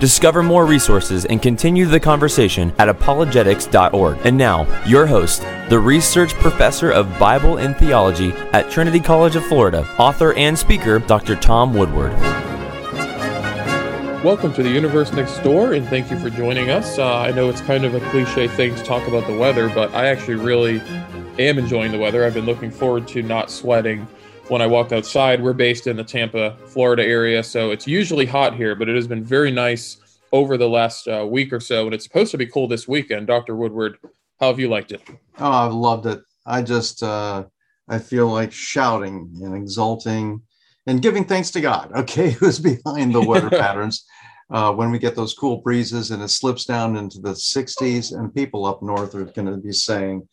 Discover more resources and continue the conversation at apologetics.org. And now, your host, the research professor of Bible and theology at Trinity College of Florida, author and speaker, Dr. Tom Woodward. Welcome to the Universe Next Door, and thank you for joining us. Uh, I know it's kind of a cliche thing to talk about the weather, but I actually really am enjoying the weather. I've been looking forward to not sweating when I walked outside. We're based in the Tampa, Florida area, so it's usually hot here, but it has been very nice over the last uh, week or so, and it's supposed to be cool this weekend. Dr. Woodward, how have you liked it? Oh, I've loved it. I just, uh, I feel like shouting and exulting and giving thanks to God, okay, who's behind the weather patterns. Uh, when we get those cool breezes and it slips down into the 60s, and people up north are going to be saying,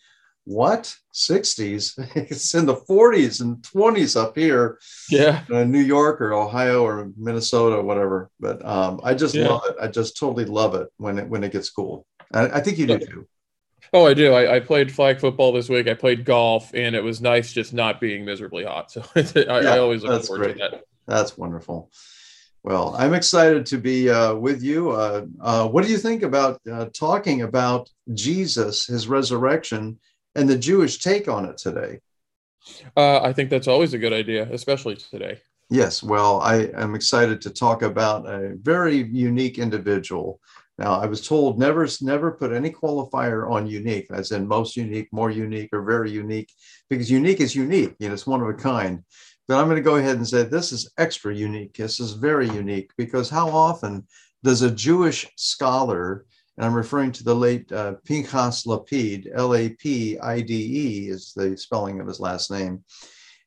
what? 60s it's in the 40s and 20s up here. Yeah. In uh, new york or ohio or minnesota or whatever. But um, i just yeah. love it. I just totally love it when it when it gets cool. I, I think you do too. Oh i do. I, I, played flag football this week. I played golf and it was nice just not being miserably hot. So I, yeah, I, always look forward great. to that. That's wonderful. Well, I'm excited to be uh, with you. Uh, uh, what do you think about uh, talking about Jesus, his resurrection, and the Jewish take on it today? Uh, I think that's always a good idea, especially today. Yes, well, I am excited to talk about a very unique individual. Now, I was told never, never put any qualifier on unique, as in most unique, more unique, or very unique, because unique is unique. You know, it's one of a kind. But I'm going to go ahead and say this is extra unique. This is very unique because how often does a Jewish scholar and I'm referring to the late uh, Pinchas Lapide, L A P I D E is the spelling of his last name.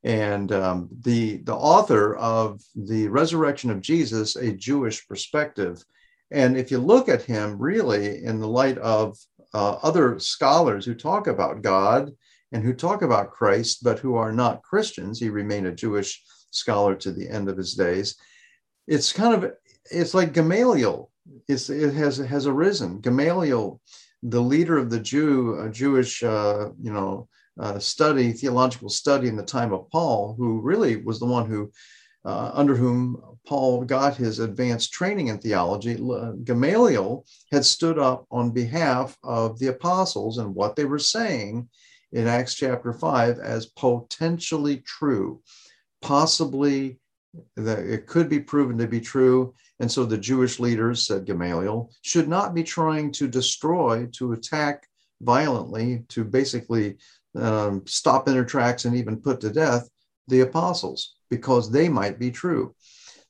And um, the, the author of The Resurrection of Jesus, a Jewish perspective. And if you look at him really in the light of uh, other scholars who talk about God and who talk about Christ, but who are not Christians, he remained a Jewish scholar to the end of his days. It's kind of, it's like Gamaliel it has has arisen. Gamaliel, the leader of the Jew uh, Jewish uh, you know uh, study theological study in the time of Paul, who really was the one who uh, under whom Paul got his advanced training in theology. Gamaliel had stood up on behalf of the apostles and what they were saying in Acts chapter five as potentially true, possibly that it could be proven to be true and so the Jewish leaders, said Gamaliel, should not be trying to destroy, to attack violently, to basically um, stop in their tracks and even put to death the apostles because they might be true.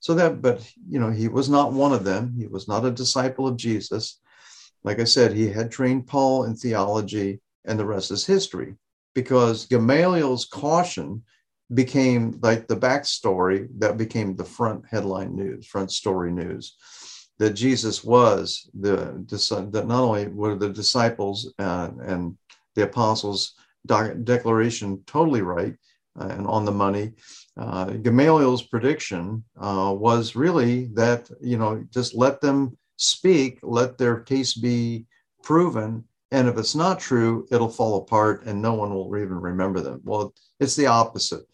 So that, but you know, he was not one of them. He was not a disciple of Jesus. Like I said, he had trained Paul in theology, and the rest is history because Gamaliel's caution became like the backstory that became the front headline news, front story news. That Jesus was the that not only were the disciples uh, and the apostles' declaration totally right uh, and on the money. Uh, Gamaliel's prediction uh, was really that you know just let them speak, let their case be proven, and if it's not true, it'll fall apart and no one will even remember them. Well, it's the opposite.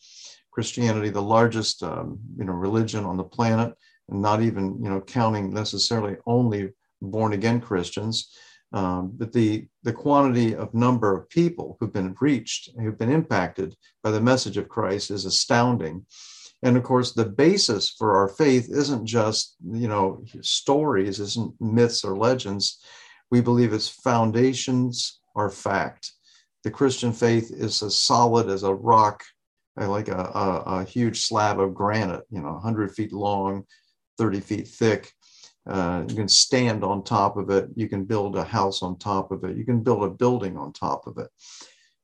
Christianity, the largest um, you know religion on the planet, and not even you know counting necessarily only born again Christians, um, but the the quantity of number of people who've been reached, who've been impacted by the message of Christ is astounding. And of course, the basis for our faith isn't just you know stories, isn't myths or legends. We believe its foundations are fact. The Christian faith is as solid as a rock like a, a, a, huge slab of granite, you know, 100 feet long, 30 feet thick. Uh, you can stand on top of it. You can build a house on top of it. You can build a building on top of it.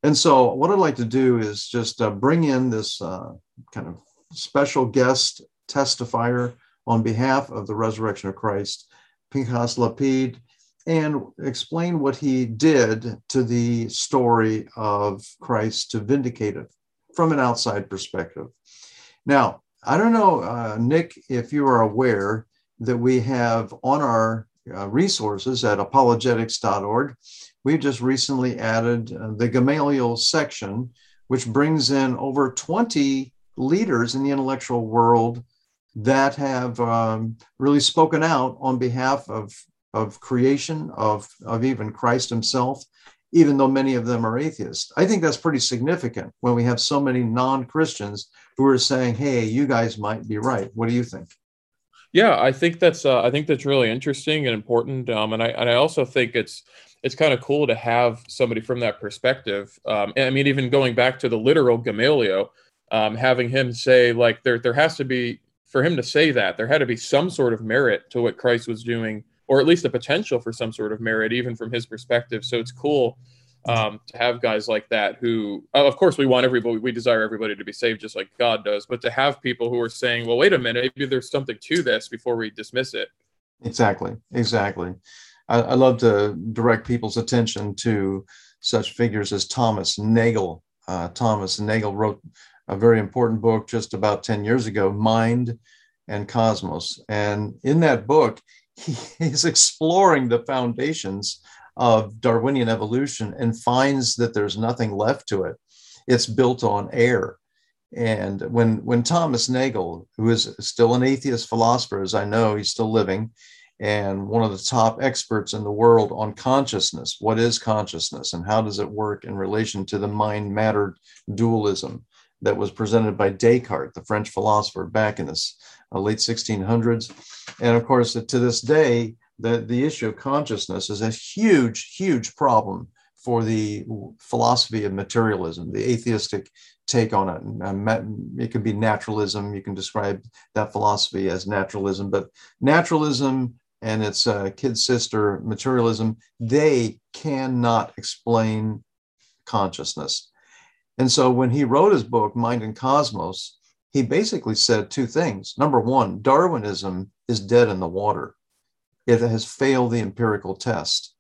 And so, what I'd like to do is just uh, bring in this uh, kind of special guest testifier on behalf of the resurrection of Christ, Pinchas Lapide, and explain what he did to the story of Christ to vindicate it from an outside perspective. Now, I don't know, uh, Nick, if you are aware that we have on our uh, resources at apologetics.org, we've just recently added uh, the Gamaliel section, which brings in over 20 leaders in the intellectual world that have um, really spoken out on behalf of, of creation, of, of even Christ himself, even though many of them are atheists. I think that's pretty significant when we have so many non Christians who are saying, hey, you guys might be right. What do you think? Yeah, I think that's uh, I think that's really interesting and important, um, and I and I also think it's it's kind of cool to have somebody from that perspective. Um, I mean, even going back to the literal Gamaliel, um, having him say like there there has to be for him to say that there had to be some sort of merit to what Christ was doing, or at least a potential for some sort of merit, even from his perspective. So it's cool um, to have guys like that who, uh, of course, we want everybody, we desire everybody to be saved just like God does, but to have people who are saying, well, wait a minute, maybe there's something to this before we dismiss it. Exactly, exactly. I, I love to direct people's attention to such figures as Thomas Nagel. Uh, Thomas Nagel wrote a very important book just about 10 years ago, Mind and Cosmos. And in that book, he, he's exploring the foundations of Darwinian evolution and finds that there's nothing left to it. It's built on air. And when, when Thomas Nagel, who is still an atheist philosopher, as I know, he's still living, and one of the top experts in the world on consciousness. What is consciousness and how does it work in relation to the mind matter dualism? that was presented by Descartes, the French philosopher, back in the late 1600s. And of course, to this day, the, the issue of consciousness is a huge, huge problem for the philosophy of materialism, the atheistic take on it. It could be naturalism. You can describe that philosophy as naturalism, but naturalism and its uh, kid sister materialism, they cannot explain consciousness. And so when he wrote his book, Mind and Cosmos, he basically said two things. Number one, Darwinism is dead in the water, it has failed the empirical test.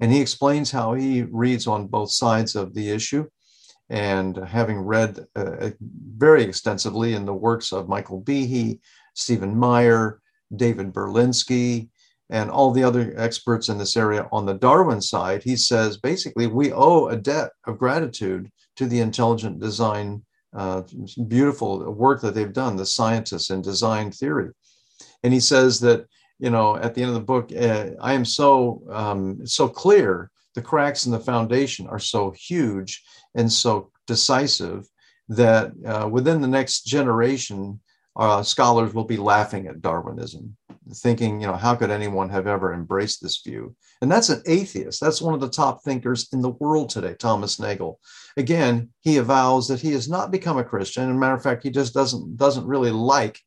And he explains how he reads on both sides of the issue. And having read uh, very extensively in the works of Michael Behe, Stephen Meyer, David Berlinski, and all the other experts in this area on the Darwin side, he says basically we owe a debt of gratitude to the intelligent design, uh, beautiful work that they've done, the scientists in design theory. And he says that, you know, at the end of the book, uh, I am so um, so clear. The cracks in the foundation are so huge and so decisive that uh, within the next generation, uh, scholars will be laughing at Darwinism, thinking, you know, how could anyone have ever embraced this view? And that's an atheist. That's one of the top thinkers in the world today, Thomas Nagel. Again, he avows that he has not become a Christian. And matter of fact, he just doesn't doesn't really like.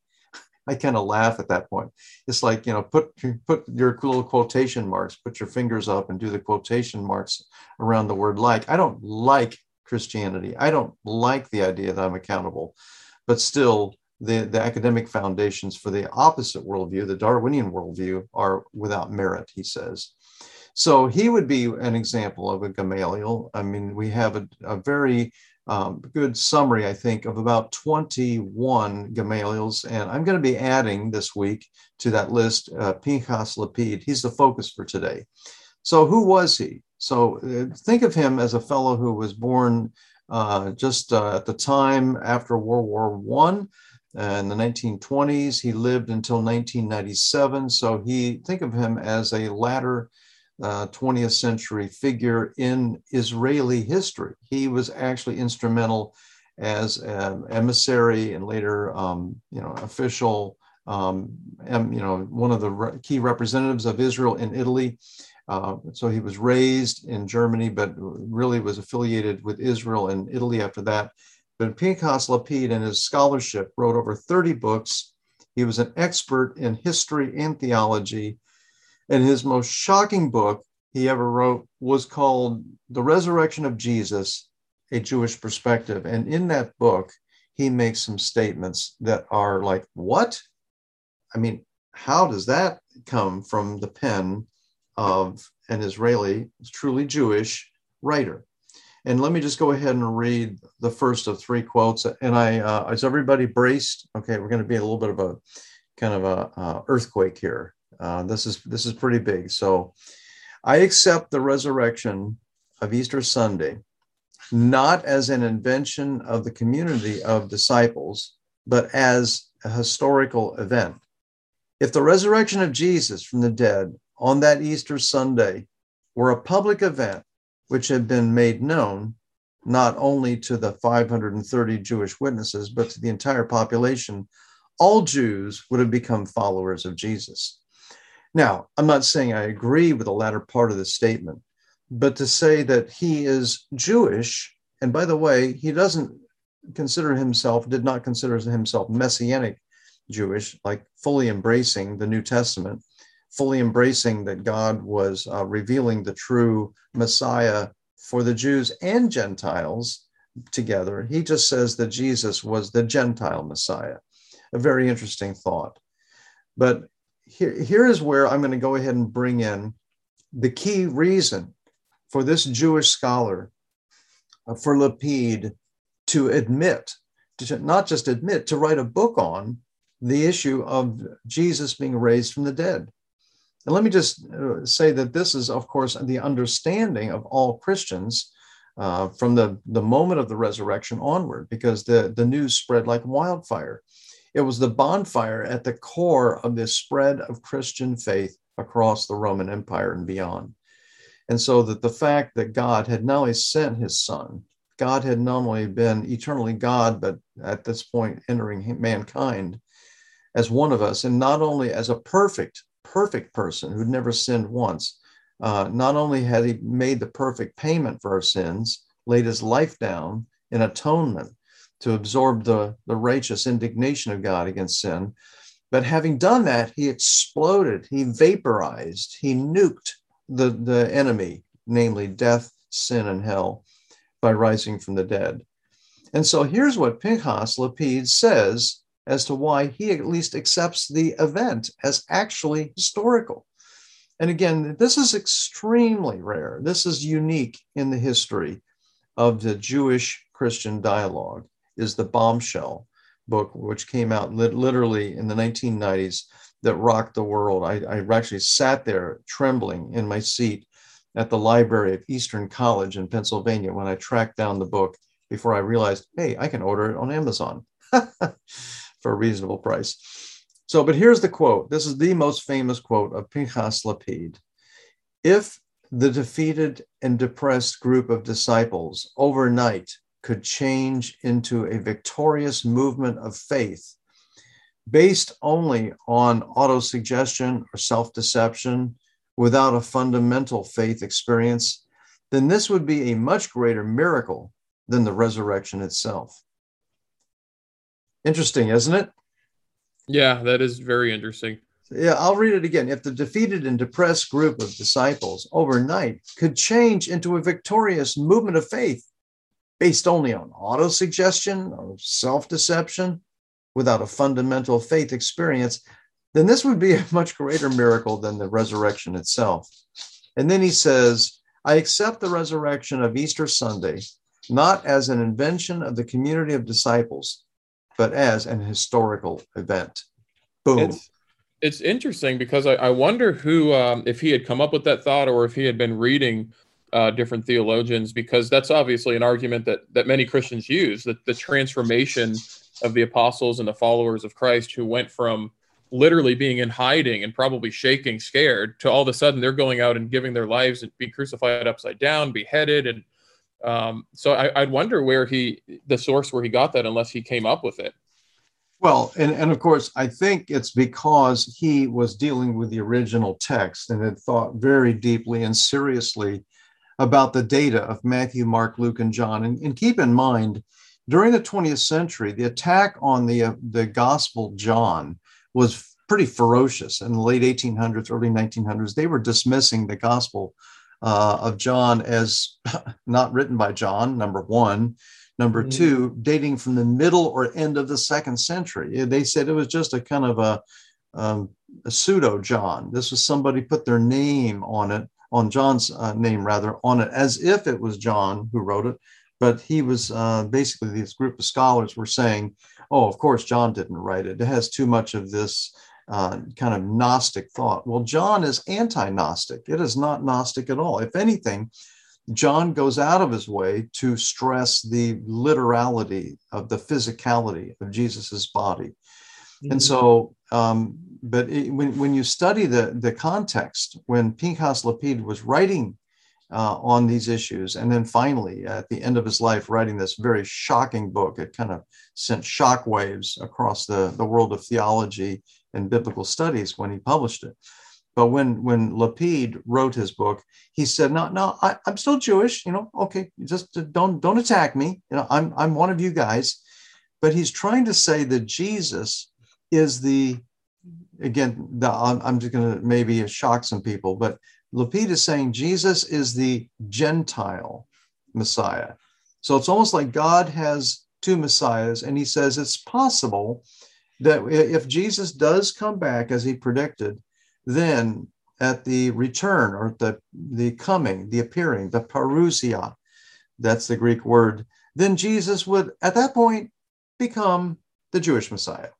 I kind of laugh at that point. It's like you know, put put your little quotation marks, put your fingers up, and do the quotation marks around the word like. I don't like Christianity. I don't like the idea that I'm accountable, but still, the, the academic foundations for the opposite worldview, the Darwinian worldview, are without merit, he says. So he would be an example of a Gamaliel. I mean, we have a, a very um, good summary, I think, of about 21 Gamaliels. And I'm going to be adding this week to that list uh, Pinchas Lapide. He's the focus for today. So, who was he? So, uh, think of him as a fellow who was born uh, just uh, at the time after World War One in the 1920s. He lived until 1997. So he think of him as a latter uh, 20th century figure in Israeli history. He was actually instrumental as an emissary and later, um, you know, official, um, you know, one of the re- key representatives of Israel in Italy. Uh, so he was raised in Germany, but really was affiliated with Israel and Italy after that. But Pinchas Lapide in his scholarship wrote over 30 books. He was an expert in history and theology. And his most shocking book he ever wrote was called The Resurrection of Jesus, a Jewish Perspective. And in that book, he makes some statements that are like, what? I mean, how does that come from the pen of an Israeli, truly Jewish writer? And let me just go ahead and read the first of three quotes. And I, uh, is everybody braced? Okay, we're going to be a little bit of a kind of a uh, earthquake here. Uh, this is this is pretty big. So, I accept the resurrection of Easter Sunday not as an invention of the community of disciples, but as a historical event. If the resurrection of Jesus from the dead on that Easter Sunday were a public event which had been made known not only to the 530 Jewish witnesses, but to the entire population, all Jews would have become followers of Jesus. Now, I'm not saying I agree with the latter part of the statement, but to say that he is Jewish, and by the way, he doesn't consider himself, did not consider himself messianic Jewish, like fully embracing the New Testament, fully embracing that God was uh, revealing the true Messiah for the Jews and Gentiles together. He just says that Jesus was the Gentile Messiah. A very interesting thought. But here, here is where I'm going to go ahead and bring in the key reason for this Jewish scholar, uh, for Lapide, to admit, to not just admit, to write a book on the issue of Jesus being raised from the dead. And let me just uh, say that this is, of course, the understanding of all Christians uh, from the, the moment of the resurrection onward, because the, the news spread like wildfire. It was the bonfire at the core of this spread of Christian faith across the Roman Empire and beyond. And so that the fact that God had not only sent his son, God had not only been eternally God, but at this point entering mankind as one of us, and not only as a perfect, perfect person who'd never sinned once, uh, not only had he made the perfect payment for our sins, laid his life down in atonement to absorb the, the righteous indignation of God against sin, but having done that, he exploded, he vaporized, he nuked the, the enemy, namely death, sin, and hell, by rising from the dead. And so here's what Pinchas Lapide says as to why he at least accepts the event as actually historical. And again, this is extremely rare. This is unique in the history of the Jewish Christian dialogue, is the bombshell book, which came out literally in the 1990s that rocked the world. I, I actually sat there trembling in my seat at the library of Eastern College in Pennsylvania when I tracked down the book before I realized, hey, I can order it on Amazon for a reasonable price. So, but here's the quote. This is the most famous quote of Pinchas Lapide. If the defeated and depressed group of disciples overnight could change into a victorious movement of faith based only on autosuggestion or self deception without a fundamental faith experience, then this would be a much greater miracle than the resurrection itself. Interesting, isn't it? Yeah, that is very interesting. Yeah, I'll read it again. If the defeated and depressed group of disciples overnight could change into a victorious movement of faith based only on autosuggestion or self deception, without a fundamental faith experience, then this would be a much greater miracle than the resurrection itself. And then he says, I accept the resurrection of Easter Sunday not as an invention of the community of disciples, but as an historical event. Boom. It's, it's interesting because I, I wonder who, um, if he had come up with that thought or if he had been reading uh, different theologians, because that's obviously an argument that, that many Christians use that the transformation of the apostles and the followers of Christ who went from literally being in hiding and probably shaking, scared, to all of a sudden they're going out and giving their lives and being crucified upside down, beheaded, and um, so I, would wonder where he, the source where he got that, unless he came up with it. Well, and, and of course, I think it's because he was dealing with the original text and had thought very deeply and seriously about the data of Matthew, Mark, Luke, and John. And, and keep in mind, during the 20th century, the attack on the, uh, the Gospel John was pretty ferocious. In the late 1800s, early 1900s, they were dismissing the Gospel uh, of John as not written by John, number one. Number mm-hmm. two, dating from the middle or end of the second century. They said it was just a kind of a, um, a pseudo John. This was somebody put their name on it on John's uh, name rather on it as if it was John who wrote it. But he was uh, basically this group of scholars were saying, "Oh, of course John didn't write it. It has too much of this uh, kind of Gnostic thought." Well, John is anti-Gnostic. It is not Gnostic at all. If anything, John goes out of his way to stress the literality of the physicality of Jesus's body. Mm-hmm. And so, um, but it, when, when you study the, the context, when Pinchas Lapide was writing uh, on these issues, and then finally at the end of his life, writing this very shocking book, it kind of sent shockwaves across the, the world of theology and biblical studies when he published it. But when when Lapide wrote his book, he said, "No, no, I, am still Jewish. You know, okay, just don't don't attack me. You know, I'm I'm one of you guys." But he's trying to say that Jesus is the again. The, I'm, I'm just going to maybe shock some people, but Lapide is saying Jesus is the Gentile Messiah. So it's almost like God has two messiahs, and he says it's possible that if Jesus does come back as he predicted then at the return or the, the coming, the appearing, the parousia, that's the Greek word, then Jesus would at that point become the Jewish Messiah.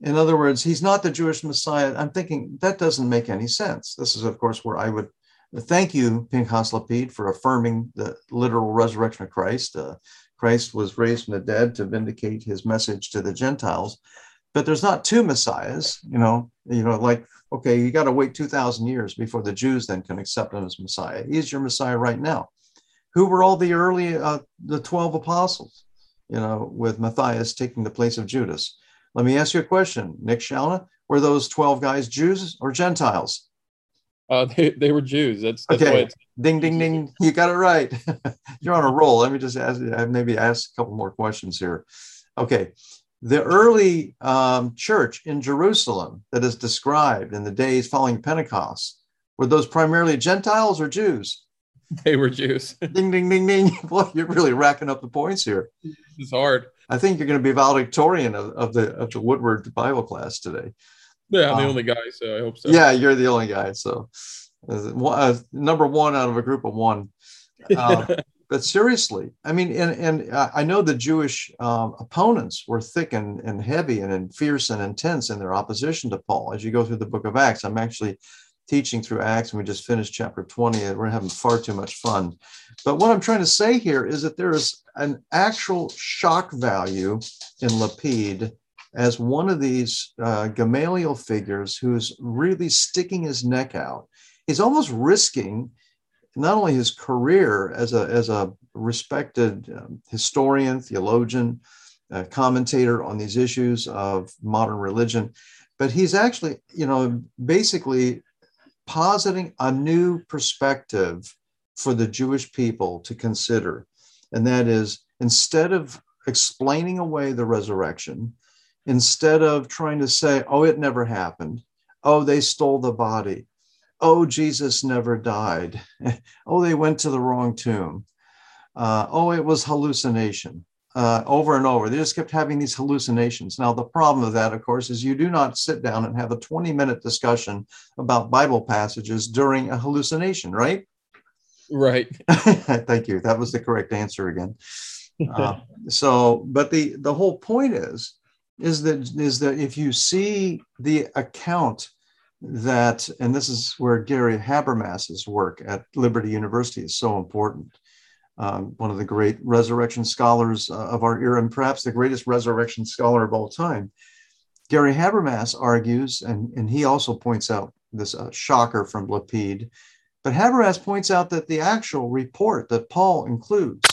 In other words, he's not the Jewish Messiah. I'm thinking that doesn't make any sense. This is, of course, where I would thank you, Pinchas Lapide, for affirming the literal resurrection of Christ. Uh, Christ was raised from the dead to vindicate his message to the Gentiles. But there's not two messiahs you know you know like okay you got to wait 2000 years before the jews then can accept him as messiah. He's your messiah right now. Who were all the early uh, the 12 apostles you know with matthias taking the place of judas? Let me ask you a question nick shalna. Were those 12 guys jews or gentiles uh, they, they were Jews. That's, that's okay. Ding, ding, ding. You got it right. You're on a roll. Let me just ask, maybe ask a couple more questions here. Okay the early um, church in Jerusalem that is described in the days following Pentecost, were those primarily Gentiles or Jews? They were Jews. ding, ding, ding, ding. Boy, you're really racking up the points here. It's hard. I think you're going to be valedictorian of, of the of the Woodward Bible class today. Yeah, I'm um, the only guy, so I hope so. Yeah, you're the only guy. So, uh, number one out of a group of one. Um, but seriously, I mean, and, and I know the Jewish um, opponents were thick and, and heavy and, and fierce and intense in their opposition to Paul. As you go through the book of Acts, I'm actually teaching through Acts, and we just finished chapter 20, and we're having far too much fun. But what I'm trying to say here is that there is an actual shock value in Lapide as one of these uh, Gamaliel figures who's really sticking his neck out. He's almost risking not only his career as a, as a respected um, historian, theologian, uh, commentator on these issues of modern religion, but he's actually, you know, basically positing a new perspective for the Jewish people to consider. And that is instead of explaining away the resurrection, instead of trying to say, oh, it never happened, oh, they stole the body, oh, Jesus never died. oh, they went to the wrong tomb. Uh, oh, it was hallucination. Uh, over and over. They just kept having these hallucinations. Now, the problem of that, of course, is you do not sit down and have a 20 minute discussion about Bible passages during a hallucination, right? Right. Thank you. That was the correct answer again. Uh, so, but the the whole point is, is that is that if you see the account that, and this is where Gary Habermas's work at Liberty University is so important. Um, one of the great resurrection scholars uh, of our era, and perhaps the greatest resurrection scholar of all time. Gary Habermas argues, and, and he also points out this uh, shocker from Lapide, but Habermas points out that the actual report that Paul includes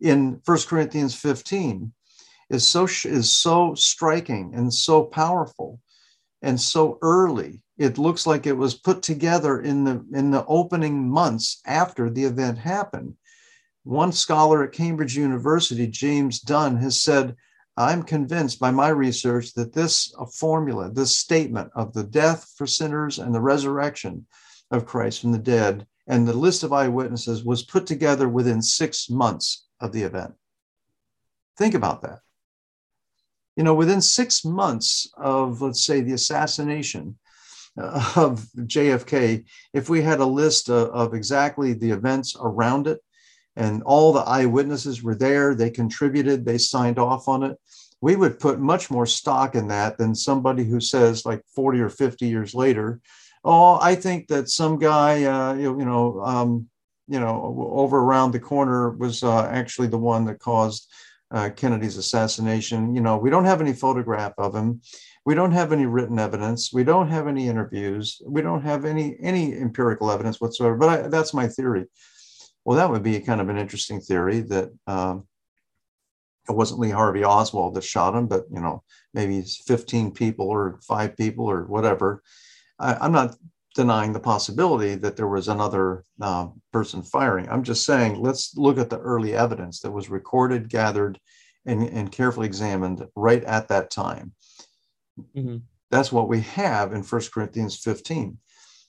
in 1 Corinthians 15 is so, is so striking and so powerful and so early. It looks like it was put together in the in the opening months after the event happened. One scholar at cambridge university james dunn has said i'm convinced by my research that this uh, formula this statement of the death for sinners and the resurrection of christ from the dead and the list of eyewitnesses was put together within six months of the event. Think about that you know within six months of let's say the assassination of JFK, if we had a list of, of exactly the events around it and all the eyewitnesses were there, they contributed, they signed off on it, we would put much more stock in that than somebody who says, like 40 or 50 years later, oh, I think that some guy, uh, you, you know, um, you know, over around the corner was uh, actually the one that caused uh, Kennedy's assassination. You know, we don't have any photograph of him. We don't have any written evidence. We don't have any interviews. We don't have any any empirical evidence whatsoever. But I, that's my theory. Well, that would be kind of an interesting theory that um, it wasn't Lee Harvey Oswald that shot him, but you know maybe 15 people or five people or whatever. I, am not denying the possibility that there was another uh, person firing. I'm just saying let's look at the early evidence that was recorded, gathered, and, and carefully examined right at that time. Mm-hmm. That's what we have in 1 Corinthians 15.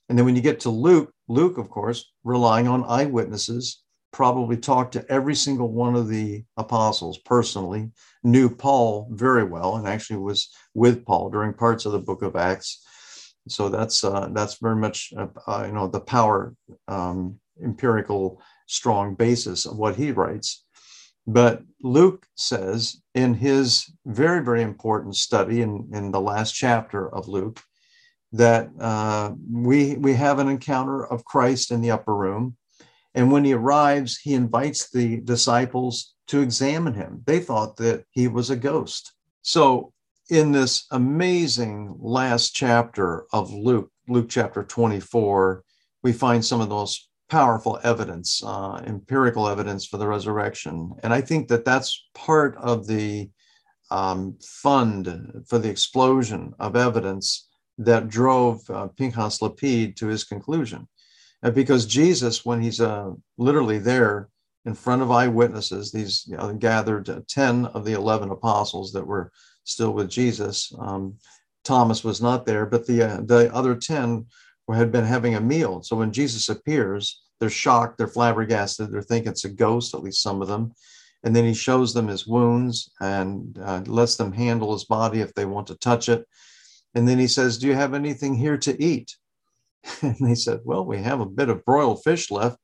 And then when you get to Luke, Luke, of course, relying on eyewitnesses, probably talked to every single one of the apostles personally, knew Paul very well, and actually was with Paul during parts of the book of Acts. So that's uh, that's very much uh, uh, you know the power um, empirical strong basis of what he writes. But Luke says in his very, very important study in, in the last chapter of Luke that uh, we, we have an encounter of Christ in the upper room. And when he arrives, he invites the disciples to examine him. They thought that he was a ghost. So, in this amazing last chapter of Luke, Luke chapter 24, we find some of those powerful evidence, uh, empirical evidence for the resurrection. And I think that that's part of the um, fund for the explosion of evidence that drove uh, Pinchas Lapide to his conclusion. Uh, because Jesus, when he's uh, literally there in front of eyewitnesses, these you know, gathered uh, 10 of the 11 apostles that were still with Jesus. Um, Thomas was not there, but the, uh, the other 10 had been having a meal. So when Jesus appears, they're shocked, they're flabbergasted, they're thinking it's a ghost, at least some of them. And then he shows them his wounds and uh, lets them handle his body if they want to touch it. And then he says, Do you have anything here to eat? And they said, Well, we have a bit of broiled fish left.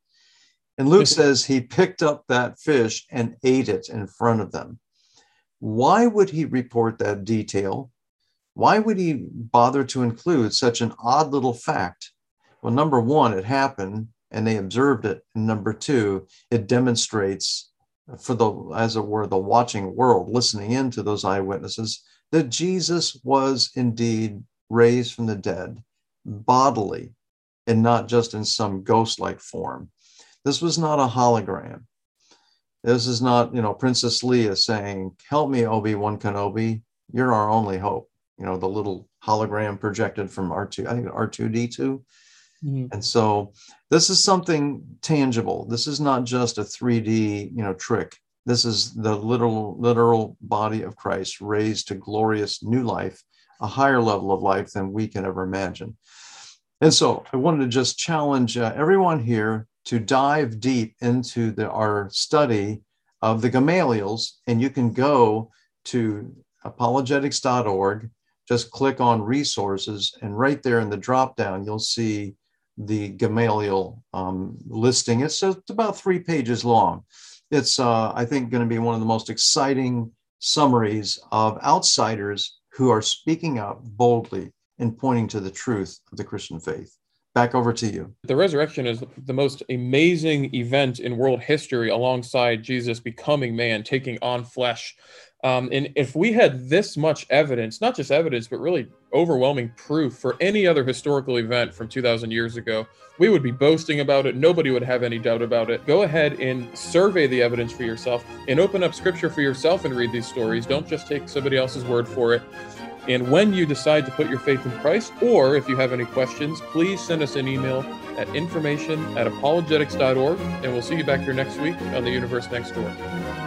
And Luke says he picked up that fish and ate it in front of them. Why would he report that detail? Why would he bother to include such an odd little fact? Well, number one, it happened and they observed it. And number two, it demonstrates for the, as it were, the watching world listening in to those eyewitnesses that Jesus was indeed raised from the dead bodily and not just in some ghost like form. This was not a hologram. This is not, you know, Princess Leia saying, Help me, Obi Wan Kenobi. You're our only hope you know, the little hologram projected from R2, I think R2D2. Mm-hmm. And so this is something tangible. This is not just a 3D, you know, trick. This is the literal, literal body of Christ raised to glorious new life, a higher level of life than we can ever imagine. And so I wanted to just challenge uh, everyone here to dive deep into the, our study of the Gamaliels, and you can go to apologetics.org just click on resources and right there in the drop down you'll see the Gamaliel um, listing. It's, it's about three pages long. It's, uh, I think, going to be one of the most exciting summaries of outsiders who are speaking up boldly and pointing to the truth of the Christian faith. Back over to you. The resurrection is the most amazing event in world history alongside Jesus becoming man, taking on flesh. Um, and if we had this much evidence, not just evidence, but really overwhelming proof for any other historical event from 2,000 years ago, we would be boasting about it. Nobody would have any doubt about it. Go ahead and survey the evidence for yourself and open up scripture for yourself and read these stories. Don't just take somebody else's word for it. And when you decide to put your faith in Christ, or if you have any questions, please send us an email at information at apologetics.org, and we'll see you back here next week on the Universe Next Door.